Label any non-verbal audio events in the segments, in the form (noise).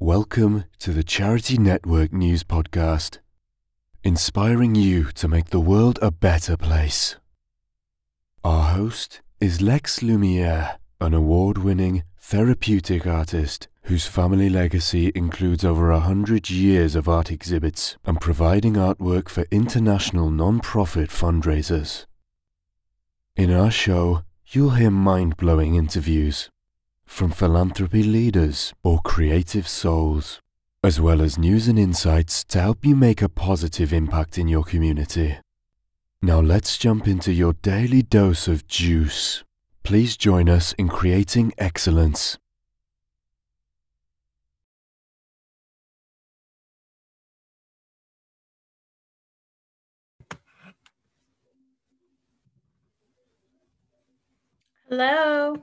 Welcome to the Charity Network News Podcast, inspiring you to make the world a better place. Our host is Lex Lumiere, an award winning therapeutic artist whose family legacy includes over a hundred years of art exhibits and providing artwork for international non profit fundraisers. In our show, you'll hear mind blowing interviews from philanthropy leaders or creative souls, as well as news and insights to help you make a positive impact in your community. Now let's jump into your daily dose of juice. Please join us in creating excellence. Hello.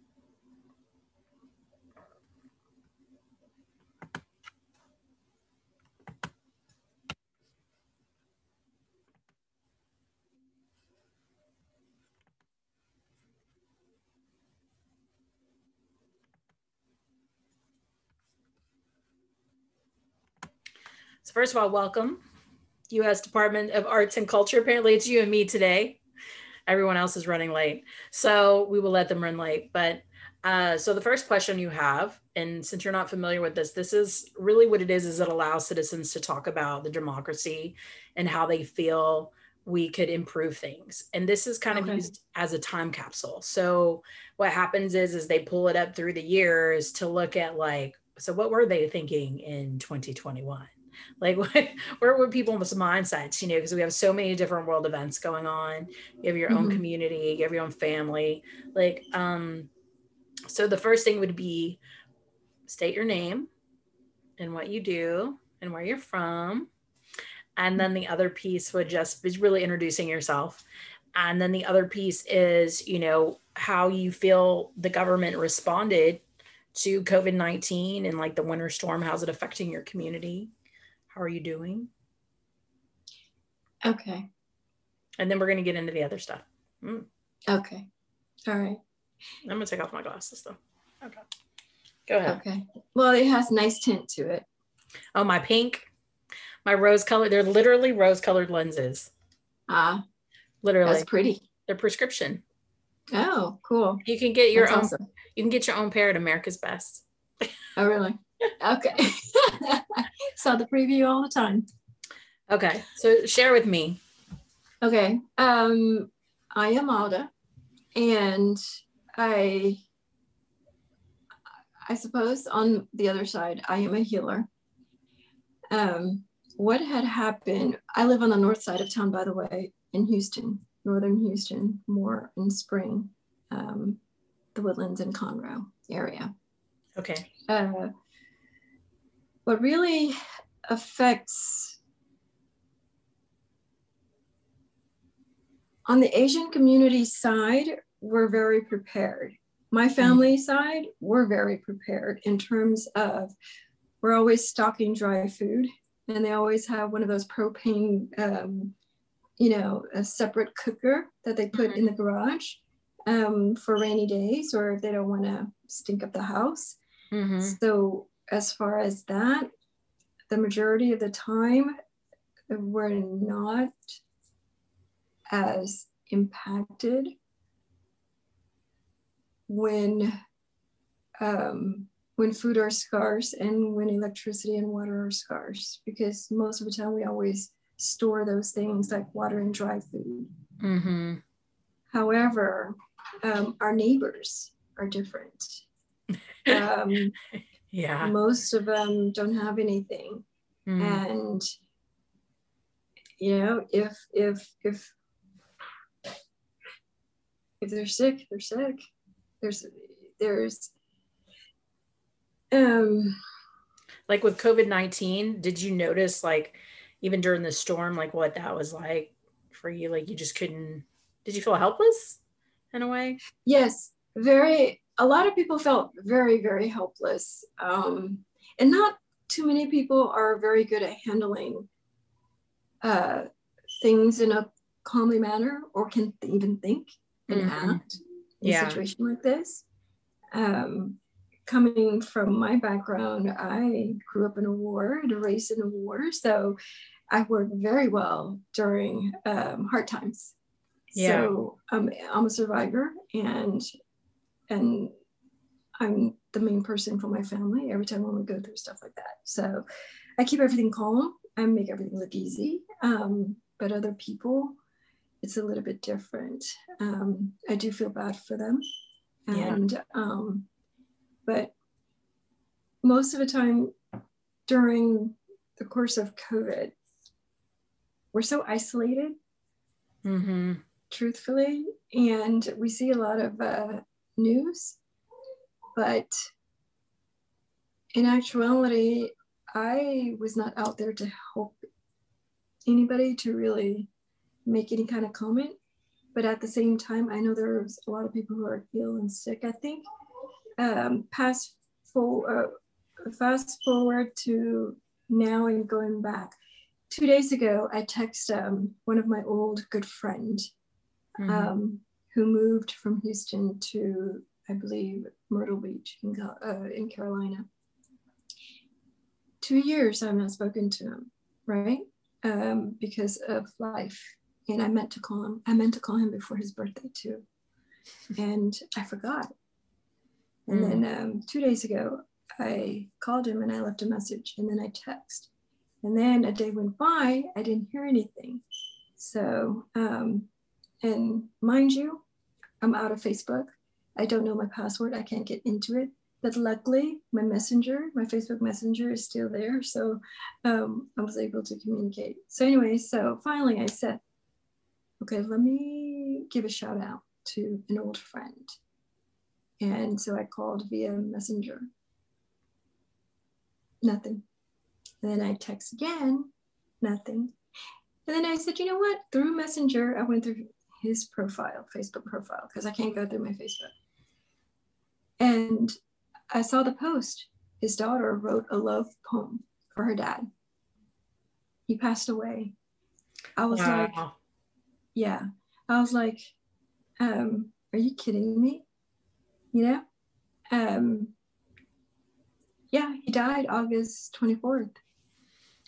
So first of all, welcome, U.S. Department of Arts and Culture. Apparently, it's you and me today. Everyone else is running late, so we will let them run late. But uh, so the first question you have, and since you're not familiar with this, this is really what it is: is it allows citizens to talk about the democracy and how they feel we could improve things and this is kind okay. of used as a time capsule so what happens is is they pull it up through the years to look at like so what were they thinking in 2021 like (laughs) what, where were people's mindsets you know because we have so many different world events going on. You have your mm-hmm. own community you have your own family. Like um so the first thing would be state your name and what you do and where you're from. And then the other piece would just be really introducing yourself. And then the other piece is you know how you feel the government responded to covid-19 and like the winter storm how's it affecting your community how are you doing? Okay. And then we're going to get into the other stuff. Mm. Okay. All right. I'm going to take off my glasses though. Okay. Go ahead. Okay. Well, it has nice tint to it. Oh, my pink, my rose color. They're literally rose colored lenses. Ah. Literally. That's pretty. They're prescription. Oh, cool. You can get your That's own. Awesome. You can get your own pair at America's Best. Oh, really? Okay. (laughs) Saw the preview all the time. Okay. So share with me. Okay. Um, I am Alda and I I suppose on the other side, I am a healer. Um, what had happened, I live on the north side of town, by the way, in Houston, northern Houston, more in spring, um, the woodlands in Conroe area. Okay. Uh, what really affects on the Asian community side, we're very prepared. My mm. family side, we're very prepared in terms of we're always stocking dry food, and they always have one of those propane, um, you know, a separate cooker that they put mm-hmm. in the garage um, for rainy days or if they don't want to stink up the house. Mm-hmm. So as far as that, the majority of the time, we're not as impacted when um, when food are scarce and when electricity and water are scarce because most of the time we always store those things like water and dry food. Mm-hmm. However, um, our neighbors are different. (laughs) Um, yeah. Most of them don't have anything. Mm. And you know, if if if if they're sick, they're sick. There's there's um like with COVID-19, did you notice like even during the storm like what that was like for you like you just couldn't did you feel helpless in a way? Yes, very a lot of people felt very, very helpless. Um, and not too many people are very good at handling uh, things in a calmly manner or can even think and Mhm. act in Yeah. a situation like this. Um, coming from my background, I grew up in a war and raised in a war. So I worked very well during um, hard times. Yeah. So um, I'm a survivor and and I'm the main person for my family every time when we go through stuff like that. So I keep everything calm. I make everything look easy. Um, but other people, it's a little bit different. Um, I do feel bad for them. Yeah. And um, but most of the time during the course of COVID, we're so isolated Mm-hmm. truthfully. And we see a lot of uh, news, but in actuality, I was not out there to help anybody to really make any kind of comment. But at the same time, I know there's a lot of people who are ill and sick. I think um, past full, uh, fast forward to now and going back. Two days ago, I texted um, one of my old good friend Mhm. um, who moved from Houston to, I believe, Myrtle Beach in, uh, in Carolina. Two years I've not spoken to him, right? Um, because of life. And I meant to call him. I meant to call him before his birthday too. And I forgot. And Mm. then um, two days ago, I called him and I left a message and then I text. And then a day went by, I didn't hear anything. So, um, and mind you, I'm out of Facebook. I don't know my password. I can't get into it. But luckily, my messenger, my Facebook messenger is still there. So um, I was able to communicate. So, anyway, so finally I said, okay, let me give a shout out to an old friend. And so I called via messenger. Nothing. And then I text again, nothing. And then I said, you know what? Through Messenger, I went through his profile, Facebook profile, because I can't go through my Facebook. And I saw the post. His daughter wrote a love poem for her dad. He passed away. I was like, yeah. I was like, um, are you kidding me? You know? Um, yeah, he died August 24th.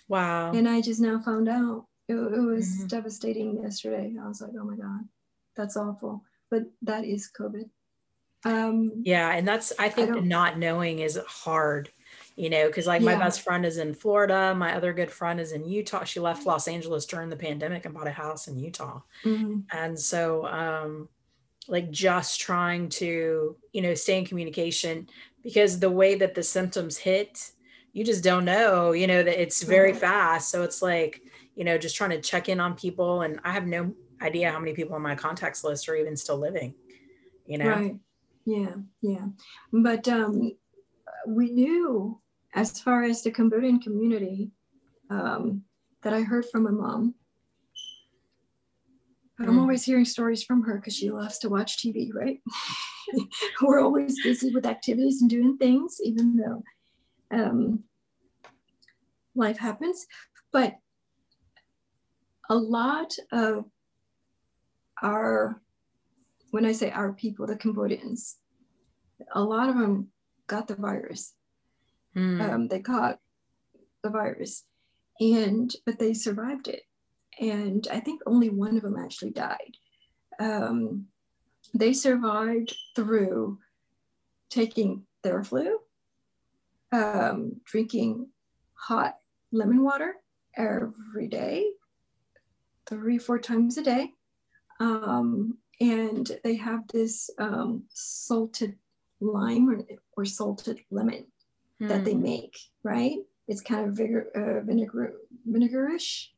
Wow. And I just now found out. It, it was Mhm. devastating yesterday. I was like, oh my God, that's awful. But that is COVID. Um, Yeah, and that's I think don't- knowing is hard, you know, because like my best friend is in Florida, my other good friend is in Utah. She left Los Angeles during the pandemic and bought a house in Utah. mhm, And so um like just trying to, you know, stay in communication because the way that the symptoms hit, you just don't know, you know, that it's very fast. So it's like, you know, just trying to check in on people and I have no idea how many people on my contacts list are even still living, you know. Right. Yeah. Yeah. But um, we knew, as far as the Cambodian community, um, that I heard from my mom. But I'm Mm. always hearing stories from her because she loves to watch TV, right? (laughs) We're always busy with activities and doing things, even though um, life happens. But a lot of our, when I say our people, the Cambodians, a lot of them got the virus. Hmm. Um, they caught the virus, and but they survived it. And I think only one of them actually died. Um, they survived through taking Theraflu, um, drinking hot lemon water every day, three, four times a day. Um, and they have this um, salted lime or, or salted lemon that they Hmm. make, right? It's kind of vigor, uh, vinegar, vinegarish.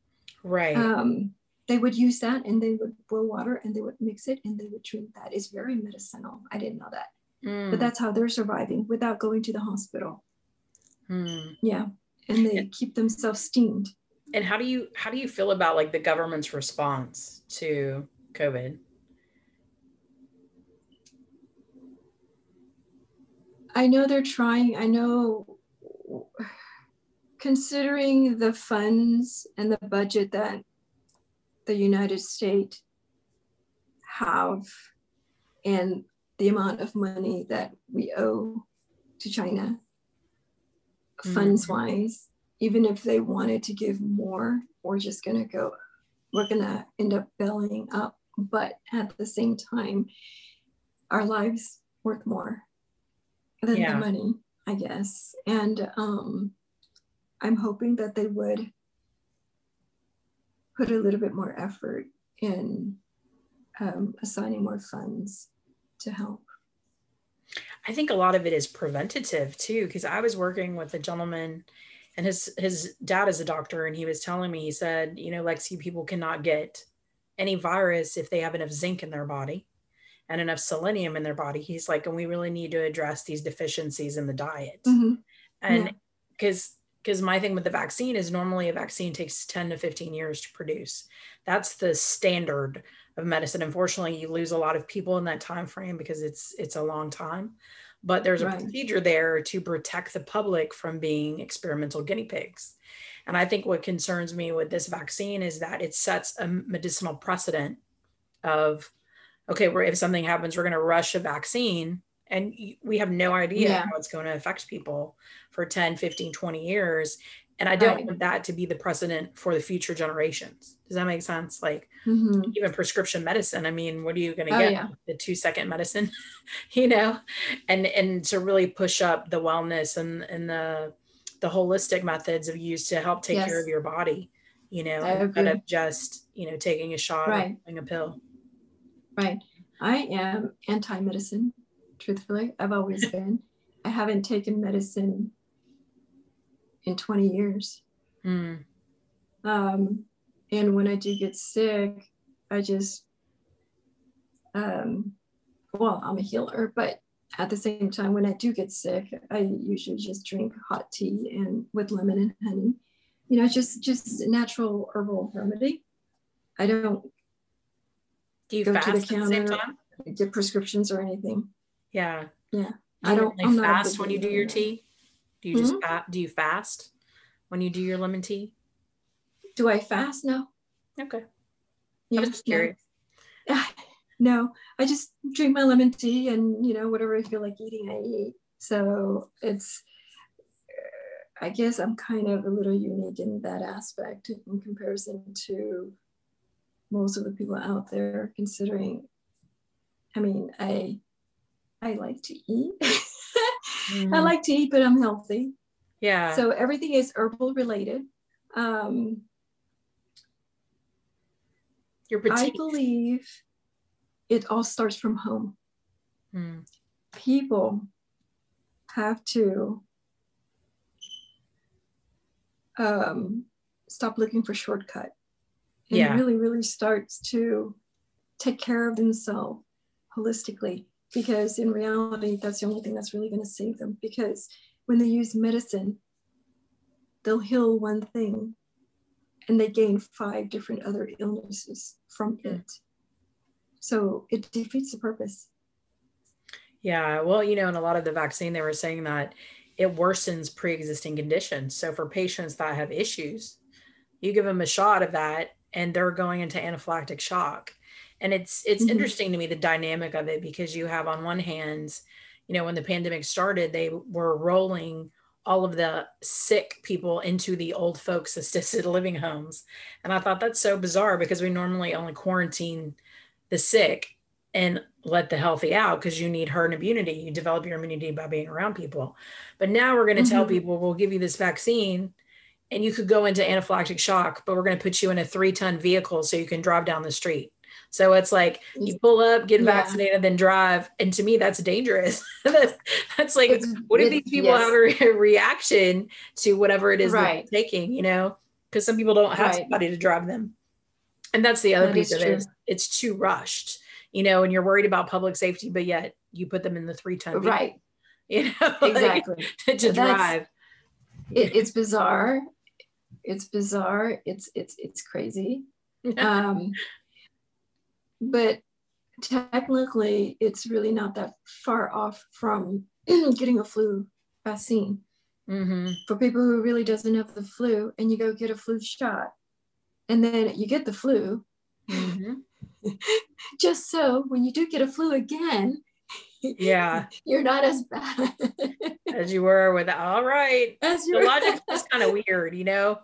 right. Um, they would use that and they would boil water and they would mix it and they would drink that. It's very medicinal. I didn't know that. Hmm. But that's how they're surviving without going to the hospital. Hmm. Yeah. And they keep themselves steamed. And how do you how do you feel about like the government's response to COVID? I know they're trying. I know considering the funds and the budget that the United States have and the amount of money that we owe to China, mm-hmm. funds wise, even if they wanted to give more, we're just going to go, we're going to end up bellying up. But at the same time, our lives worth more than yeah. the money, I guess. And um, I'm hoping that they would put a little bit more effort in um, assigning more funds to help. I think a lot of it is preventative too, because I was working with a gentleman and his his dad is a doctor and he was telling me, he said, you know, Lexi, people cannot get any virus if they have enough zinc in their body and enough selenium in their body. He's like, and we really need to address these deficiencies in the diet. Mm-hmm. And because yeah because my thing with the vaccine is normally a vaccine takes 10 to 15 years to produce that's the standard of medicine unfortunately you lose a lot of people in that time frame because it's it's a long time but there's a right. procedure there to protect the public from being experimental guinea pigs and i think what concerns me with this vaccine is that it sets a medicinal precedent of okay if something happens we're going to rush a vaccine and we have no idea yeah. how it's going to affect people for 10 15 20 years and i don't right. want that to be the precedent for the future generations does that make sense like mm-hmm. even prescription medicine i mean what are you going to oh, get yeah. the two second medicine (laughs) you know and and to really push up the wellness and and the the holistic methods of use to help take yes. care of your body you know instead of just you know taking a shot right. or a pill right i am anti-medicine truthfully. I've always (laughs) been. I haven't taken medicine in 20 years. Mm. Um, and when I do get sick, I just, um, well, I'm a healer, but at the same time, when I do get sick, I usually just drink hot tea and with lemon and honey. You know, just just natural herbal remedy. I don't. Do you go fast to the counter, the get prescriptions or anything. Yeah. Yeah. Do I don't I'm fast when you do your tea. Do you just mm-hmm. fa- do you fast when you do your lemon tea? Do I fast? No. Okay. Yeah, I was just curious. No. (laughs) no, I just drink my lemon tea and you know whatever I feel like eating, I eat. So it's I guess I'm kind of a little unique in that aspect in comparison to most of the people out there, considering, I mean, I I like to eat. (laughs) mm. I like to eat, but I'm healthy. Yeah. So everything is herbal related. Um, Your I believe it all starts from home. Mm. People have to um, stop looking for shortcut and yeah. really, really starts to take care of themselves holistically because in reality, that's the only thing that's really going to save them. Because when they use medicine, they'll heal one thing and they gain five different other illnesses from it. So it defeats the purpose. Yeah. Well, you know, in a lot of the vaccine, they were saying that it worsens pre existing conditions. So for patients that have issues, you give them a shot of that and they're going into anaphylactic shock and it's it's mm-hmm. interesting to me the dynamic of it because you have on one hand you know when the pandemic started they were rolling all of the sick people into the old folks assisted (laughs) living homes and i thought that's so bizarre because we normally only quarantine the sick and let the healthy out because you need herd immunity you develop your immunity by being around people but now we're going to mm-hmm. tell people we'll give you this vaccine and you could go into anaphylactic shock but we're going to put you in a three ton vehicle so you can drive down the street so it's like you pull up, get yeah. vaccinated, then drive. And to me, that's dangerous. (laughs) that's, that's, like, it's, what if these people yes. have a re- reaction to whatever it is right. they're taking, you know? Because some people don't have right. somebody to drive them. And that's the other that piece of true. it. It's too rushed, you know, and you're worried about public safety, but yet you put them in the three ton. Right. (laughs) You know, (laughs) exactly. Like, to, drive. It, it's bizarre. It's bizarre. It's, it's, it's crazy. um, but technically it's really not that far off from (clears throat) getting a flu vaccine Mm-hmm. for people who really doesn't have the flu and you go get a flu shot and then you get the flu Mm-hmm. (laughs) just so when you do get a flu again Yeah. (laughs) you're not as bad As you were with all right. as The logic's (laughs) just kind of weird, you know?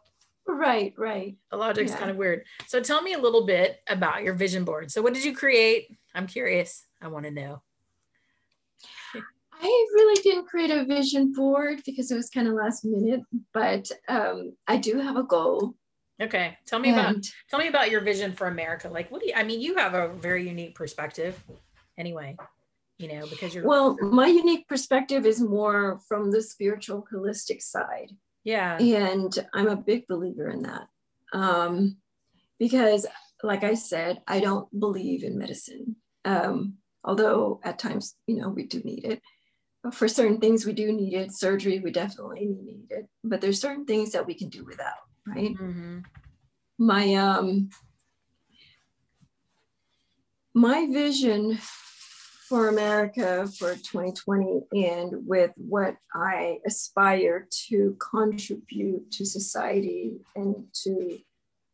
Right right The logic's Yeah. kind of weird. So tell me a little bit about your vision board. So what did you create? I'm curious. I want to know. I really didn't create a vision board because it was kind of last minute, but um, I do have a goal. Okay. Tell me about tell me about your vision for America. Like what do you I mean you have a very unique perspective anyway, you know, because you're well, my unique perspective is more from the spiritual, holistic side. Yeah. And I'm a big believer in that. Um, because, like I said, I don't believe in medicine. Um, although at times, you know, we do need it. But for certain things, we do need it. Surgery, we definitely need it. But there's certain things that we can do without, right? Mm-hmm. my um my vision for America for 2020 and with what I aspire to contribute to society and to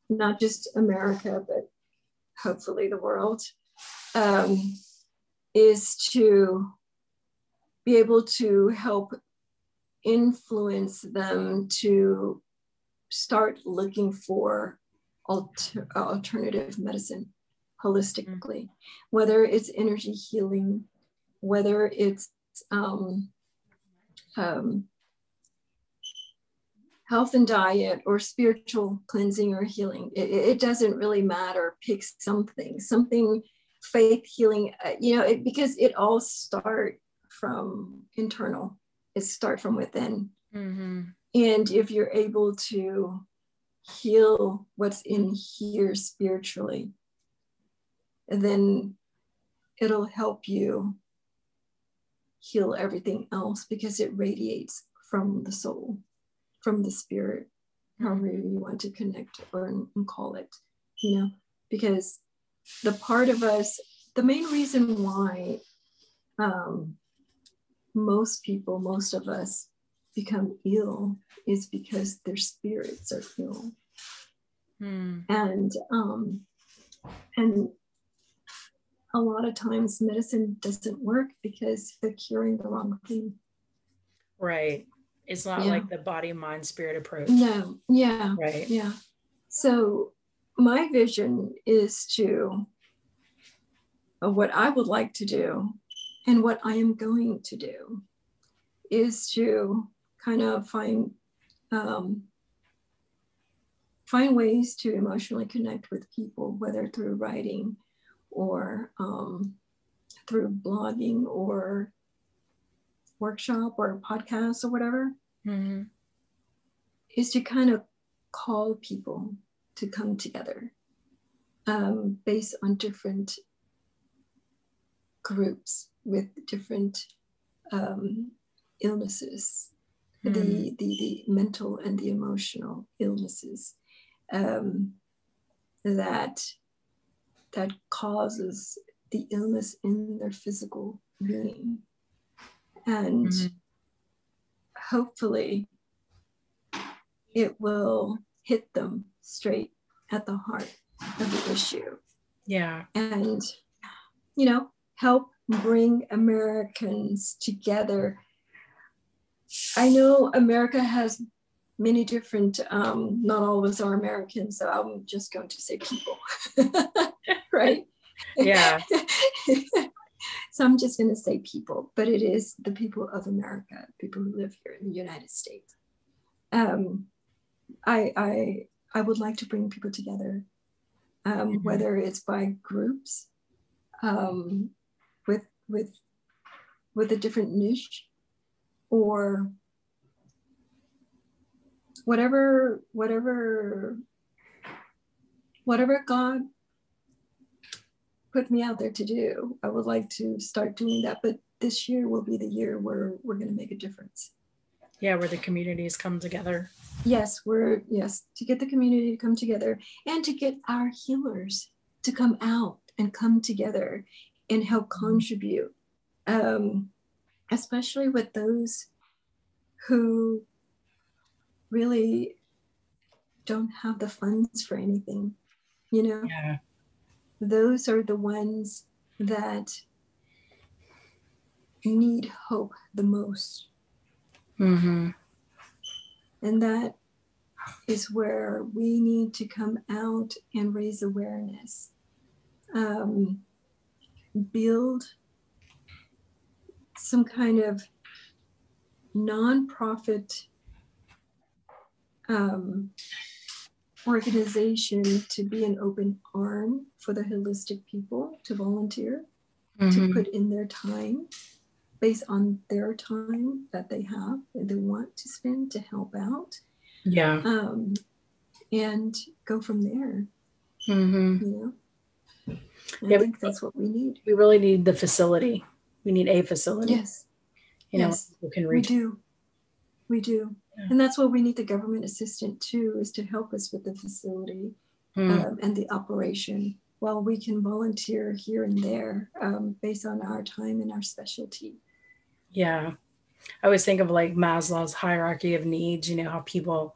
not just America, but hopefully the world, um, is to be able to help influence them to start looking for alter, alternative medicine holistically, whether it's energy healing, whether it's um, um, health and diet or spiritual cleansing or healing. It, it doesn't really matter. Pick something, something faith healing, uh, you know, it, because it all start from internal. It start from within. Mm-hmm. And if you're able to heal what's in here spiritually, then it'll help you heal everything else because it radiates from the soul, from the spirit, however you want to connect or and call it, you know, because the part of us, the main reason why um, most people, most of us become ill is because their spirits are ill Mm. and um and a lot of times medicine doesn't work because they're curing the wrong thing Right. It's not Yeah. like the body, mind, spirit approach. no yeah Right. yeah so my vision is to uh, what i would like to do and what i am going to do is to kind of find um, find ways to emotionally connect with people whether through writing or um, through blogging or workshop or podcast or whatever Mm-hmm. is to kind of call people to come together um, based on different groups with different um, illnesses, the, the, the mental and the emotional illnesses um, that, that causes the illness in their physical being. And Mhm. hopefully it will hit them straight at the heart of the issue Yeah. and you know help bring americans together i know america has many different um, not all of us are americans so i'm just going to say people (laughs) right Yeah. (laughs) so i'm just going to say people but it is the people of america people who live here in the united states um, I, I i would like to bring people together um, Mhm. whether it's by groups um, with with with a different niche or whatever whatever whatever god put me out there to do i would like to start doing that but this year will be the year where we're going to make a difference Yeah. Where the communities come together. yes we're yes to get the community to come together and to get our healers to come out and come together and help contribute um, especially with those who really don't have the funds for anything, you know? Yeah. Those are the ones that need hope the most. Mm-hmm. And that is where we need to come out and raise awareness, um, build some kind of nonprofit um, organization to be an open arm for the holistic people to volunteer, Mm-hmm. to put in their time based on their time that they have that they want to spend to help out Yeah. um, and go from there Mm-hmm. you know And Yeah, i think that's what we need We really need the facility. We need a facility. yes You know, yes. who can reach. we do we do Yeah. and that's what we need the government assistant too is to help us with the facility Mm. um, and the operation while we can volunteer here and there um, based on our time and our specialty Yeah. I always think of like Maslow's hierarchy of needs, you know, how people,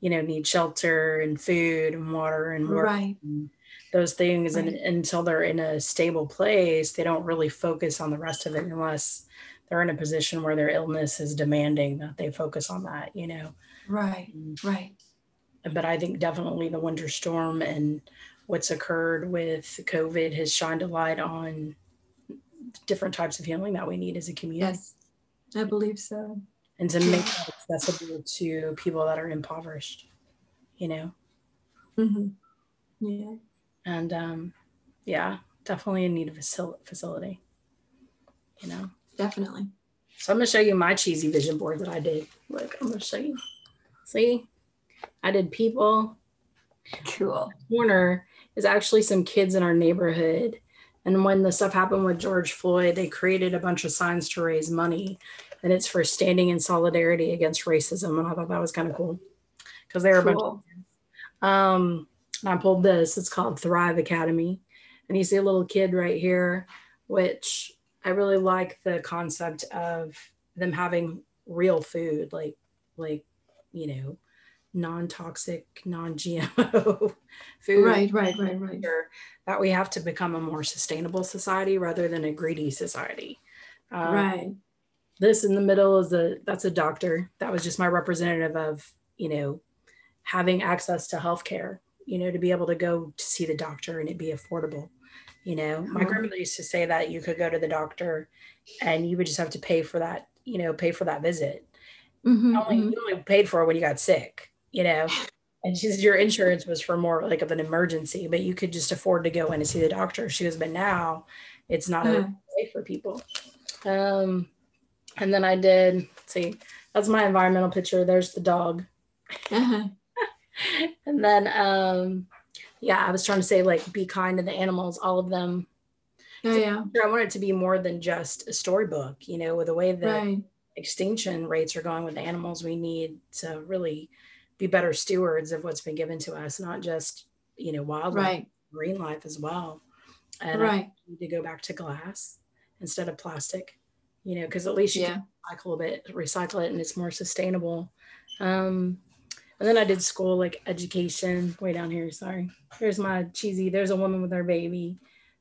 you know, need shelter and food and water and work right and those things. And until they're in a stable place, they don't really focus on the rest of it unless they're in a position where their illness is demanding that they focus on that, you know. right Mm. right But I think definitely the winter storm and what's occurred with COVID has shined a light on different types of healing that we need as a community. yes i believe so and to make that accessible to people that are impoverished you know hmm yeah and um yeah definitely in need of a facility you know definitely. So i'm gonna show you my cheesy vision board that i did. Look i'm gonna show you. See? I did people. Cool. Corner is actually some kids in our neighborhood. And when the stuff happened with george floyd they created a bunch of signs to raise money. And it's for standing in solidarity against racism. And i thought that was kind of cool. Because they were a bunch of cool. Um, and I pulled this. It's called Thrive Academy, and you see a little kid right here, which I really like the concept of them having real food, like like you know, non-toxic, non-GMO (laughs) food. right right right right That we have to become a more sustainable society rather than a greedy society. Um, right this in the middle is a that's a doctor that was just my representative of you know having access to healthcare you know to be able to go to see the doctor and it be affordable you know my Cool. grandmother used to say that you could go to the doctor and you would just have to pay for that you know pay for that visit Mhm, only, mhm. you only paid for it when you got sick you know and she said your insurance was for more like of an emergency but you could just afford to go in and see the doctor she goes but now it's not Uh-huh. safe for people um and then i did see that's my environmental picture there's the dog Uh-huh. (laughs) and then um yeah i was trying to say like be kind to the animals all of them. Yeah yeah. I want it to be more than just a storybook you know with the way that right. extinction rates are going with the animals we need to really be better stewards of what's been given to us not just you know wildlife right. marine life as well. And I right. need to go back to glass instead of plastic you know because at least you yeah. can recycle a bit recycle it and it's more sustainable. Um and then i did school like education way down here sorry Here's my cheesy there's a woman with her baby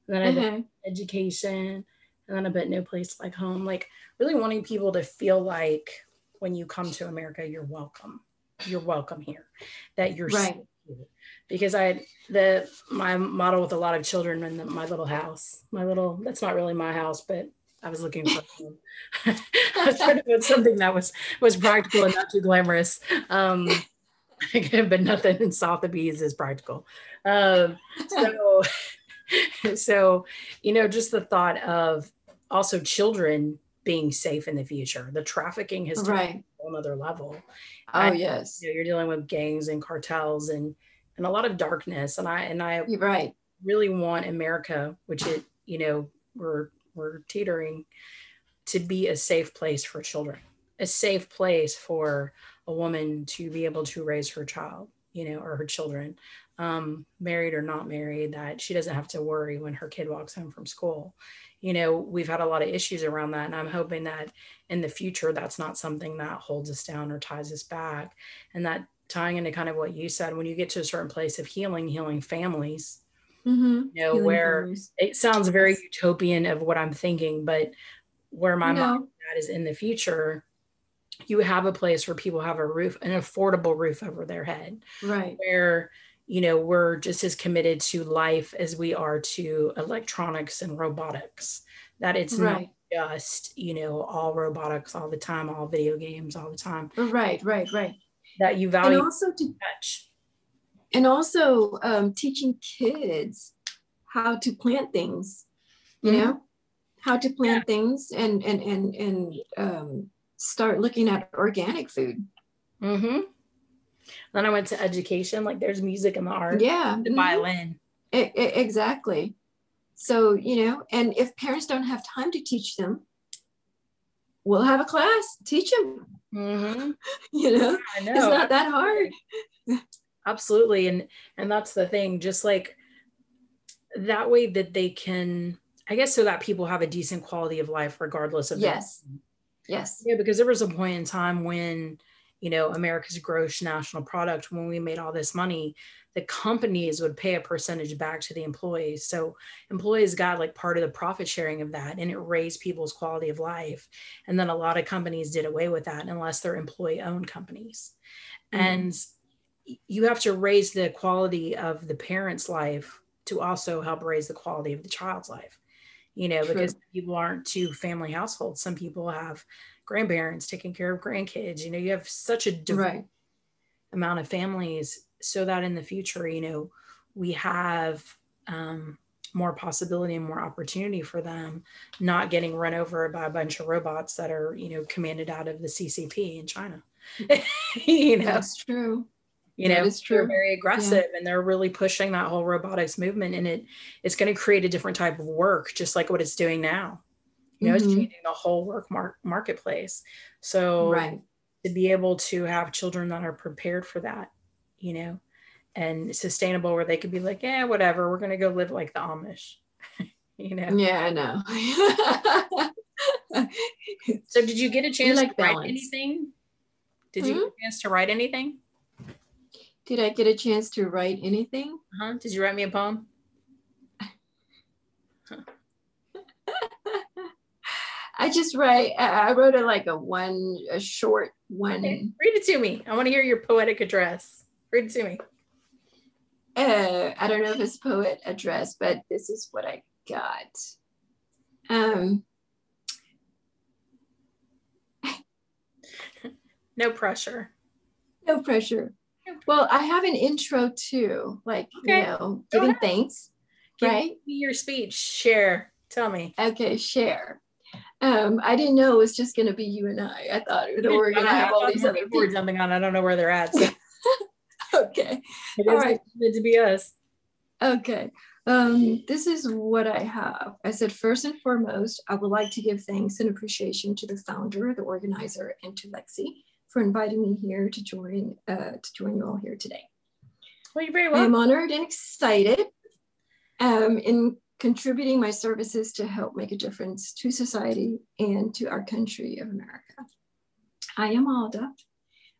and then i did Uh-huh. education and then I bet no place like home. Like really wanting people to feel like when you come to America, you're welcome. You're welcome here. That you're Right. here. because I the my model with a lot of children in the, my little house. My little that's not really my house, but I was looking for (laughs) (laughs) I was trying to put something that was was practical and not too glamorous. Um (laughs) but nothing in Sotheby's is practical. Um so (laughs) so you know just the thought of also children being safe in the future. The trafficking has taken right. a whole other level. Oh I- yes. you know, you're dealing with gangs and cartels and and a lot of darkness. And i and i you're right. really want america which it you know we're we're teetering to be a safe place for children a safe place for a woman to be able to raise her child you know or her children um, married or not married, that she doesn't have to worry when her kid walks home from school. You know, we've had a lot of issues around that. And I'm hoping that in the future, that's not something that holds us down or ties us back. And that tying into kind of what you said, when you get to a certain place of healing, healing families, Mm-hmm. you know, Healing where families. it sounds very utopian of what I'm thinking, but where my No. mind is is in the future, you have a place where people have a roof, an affordable roof over their head, Right. where you know we're just as committed to life as we are to electronics and robotics. That it's Right. not just you know all robotics all the time, all video games all the time. Right. Right. Right. That you value And also to touch. and also um, teaching kids how to plant things you Mhm. know how to plant things and and and and um, start looking at organic food Mm-hmm. Then I went to education. Like there's music and the art, yeah the mhm. violin. E- e- exactly so you know and if parents don't have time to teach them we'll have a class teach them Mm-hmm. (laughs) you know I know. it's not that hard (laughs) absolutely and and that's the thing just like that way that they can i guess so that people have a decent quality of life regardless of yes yes. Yeah because there was a point in time when you know america's gross national product when we made all this money the companies would pay a percentage back to the employees. So employees got like part of the profit sharing of that and it raised people's quality of life. And then a lot of companies did away with that unless they're employee owned companies. Mhm. and you have to raise the quality of the parent's life to also help raise the quality of the child's life you know True. because people aren't two family households. Some people have grandparents taking care of grandkids. You know you have such a diverse right. amount of families so that in the future you know we have um, more possibility and more opportunity for them not getting run over by a bunch of robots that are you know commanded out of the ccp in china. (laughs) You know? That's true you know it's true. very aggressive and they're really pushing that whole robotics movement and it it's going to create a different type of work just like what it's doing now. You know it's Mhm. changing the whole work mar- marketplace. So right. to be able to have children that are prepared for that you know and sustainable where they could be like yeah whatever we're going to go live like the amish (laughs) you know? Yeah i know. (laughs) So did you get a chance like to write anything? Did you Hmm? get a chance to write anything Did I get a chance to write anything? huh did you write me a poem (laughs) I just write. I wrote a like a one, a short one. Okay, read it to me. I want to hear your poetic address. Read it to me. Uh, I don't know if it's poet address, but this is what I got. Um, (laughs) No pressure. no pressure. Well, I have an intro too, like Okay, you know, giving thanks. Give Right. me your speech. Share. Tell me. Okay, share. Um, I didn't know it was just going to be you and I. I thought that we were going to have all these other people jumping on. I don't know where they're at. So (laughs) Okay. it All is right. good to be us. Okay. Um, this is what I have. I said, first and foremost, I would like to give thanks and appreciation to the founder, the organizer, and to Lexi for inviting me here to join uh, to join you all here today. Well, you're very welcome. I am honored and excited um, in contributing my services to help make a difference to society and to our country of America. I am Alda.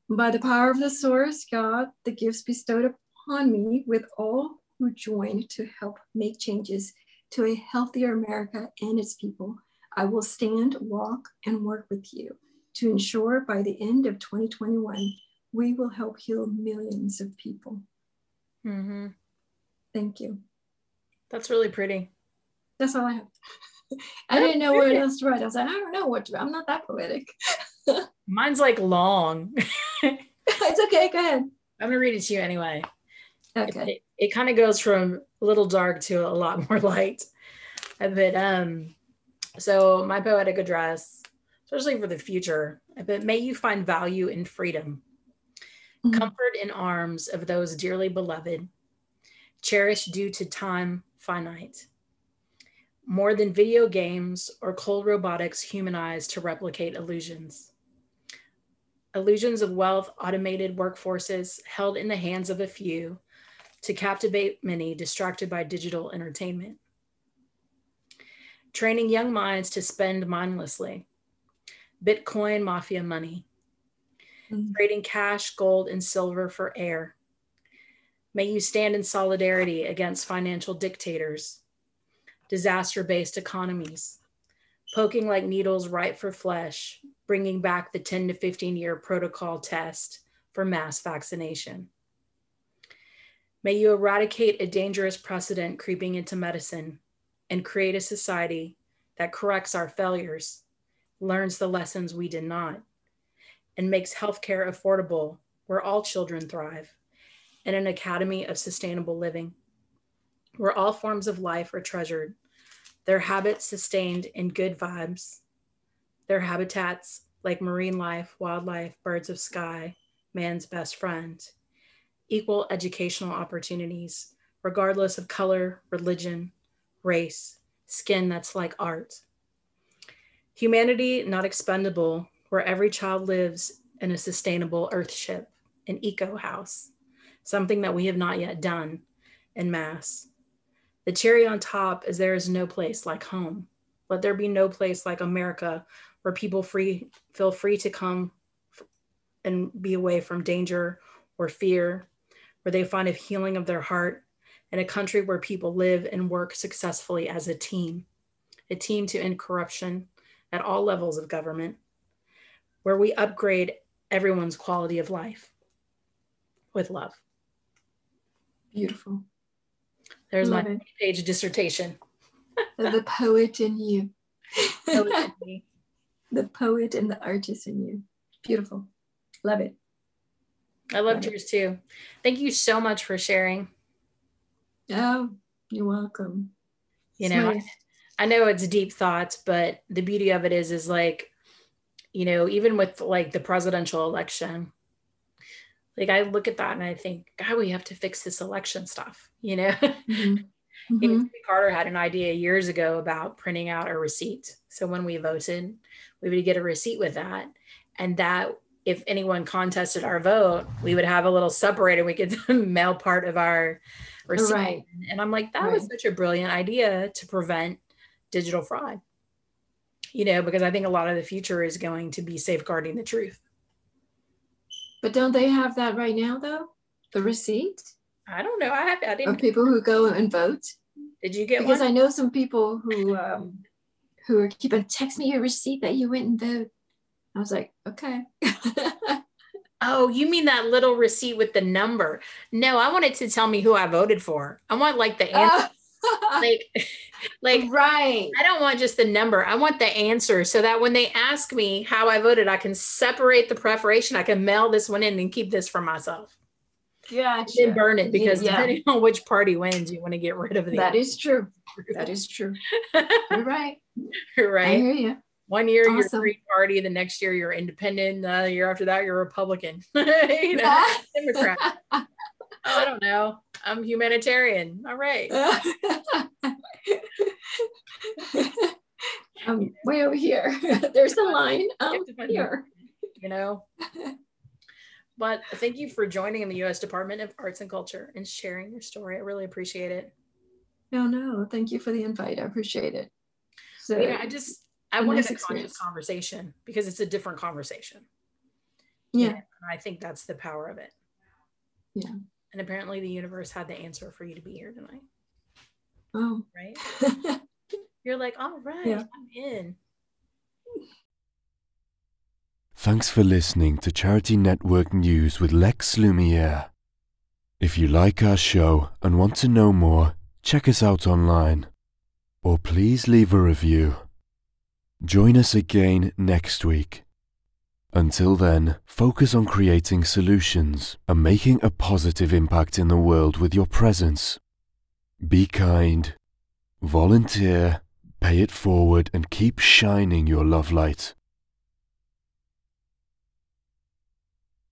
By the power of the source, God, the gifts bestowed upon me with all who join to help make changes to a healthier America and its people, I will stand, walk, and work with you to ensure by the end of 2021, we will help heal millions of people. Mm-hmm. Thank you. That's really pretty. That's all I have. (laughs) I didn't know what else to write. I was like, I don't know what to. I'm not that poetic. (laughs) Mine's like long. (laughs) it's okay. Go ahead. I'm gonna read it to you anyway. Okay. It, it kind of goes from a little dark to a lot more light. But um, so my poetic address, especially for the future, but may you find value in freedom, Mhm. comfort in arms of those dearly beloved, cherished due to time finite. More than video games or cold robotics humanized to replicate illusions. Illusions of wealth, automated workforces held in the hands of a few to captivate many distracted by digital entertainment. Training young minds to spend mindlessly. Bitcoin mafia money. Mm. Trading cash, gold, and silver for air. May you stand in solidarity against financial dictators, disaster based economies, poking like needles right for flesh, bringing back the 10 to 15 year protocol test for mass vaccination. May you eradicate a dangerous precedent creeping into medicine and create a society that corrects our failures, learns the lessons we did not, and makes healthcare affordable where all children thrive, and an academy of sustainable living where all forms of life are treasured, their habits sustained in good vibes, their habitats like marine life, wildlife, birds of sky, man's best friend, equal educational opportunities, regardless of color, religion, race, skin that's like art. Humanity not expendable, where every child lives in a sustainable earthship, an eco house, something that we have not yet done in mass. The cherry on top is there is no place like home. Let there be no place like America where people free feel free to come and be away from danger or fear where they find a healing of their heart, in a country where people live and work successfully as a team, a team to end corruption at all levels of government, where we upgrade everyone's quality of life with love. Beautiful. There's Love my it. page dissertation. the poet in you. (laughs) the poet and the artist in you. Beautiful. Love it. I loved Right. yours too. Thank you so much for sharing. Oh, you're welcome. You know, Nice. I know it's deep thoughts, but the beauty of it is, is like, you know, even with like the presidential election, like I look at that and I think, God, we have to fix this election stuff. You know, (laughs) Mhm. You know, Mhm. Carter had an idea years ago about printing out a receipt. So when we voted, we would get a receipt with that. And that if anyone contested our vote, we would have a little separator. We could (laughs) mail part of our receipt. Right. And I'm like, that was such a brilliant idea to prevent digital fraud. You know, because I think a lot of the future is going to be safeguarding the truth. But don't they have that right now, though? The receipt I don't know. I have I didn't people who go and vote? did you get Because one? I know some people who um, who are keeping text me your receipt that you went and vote. I was like, okay. (laughs) Oh, you mean that little receipt with the number? No, I wanted to tell me who I voted for. I want like the answer. Like, (laughs) like right. I don't want just the number. I want the answer so that when they ask me how I voted, I can separate the preparation. I can mail this one in and keep this for myself. Gotcha. Then burn it because Yeah. depending on which party wins, you want to get rid of the That is true. That is true. (laughs) You're right. you're right. I hear you. One year you're Awesome. Green Party, the next year you're Independent, the year after that you're Republican. (laughs) you know, Democrat. Oh, I don't know. I'm humanitarian. All right. (laughs) um, way over here. (laughs) There's a line um, have to find here. you know. But thank you for joining in the U.S. Department of Arts and Culture and sharing your story. I really appreciate it. No, no. Thank you for the invite. I appreciate it. So, yeah, I just I wanted nice a conscious conversation because it's a different conversation. yeah. And I think that's the power of it. Yeah. And apparently the universe had the answer for you to be here tonight, Oh. right? (laughs) You're like, all right, Yeah. I'm in. Thanks for listening to Charity Network News with Lex Lumiere. If you like our show and want to know more, check us out online. Or please leave a review. Join us again next week. Until then, focus on creating solutions and making a positive impact in the world with your presence. Be kind, volunteer, pay it forward, and keep shining your love light.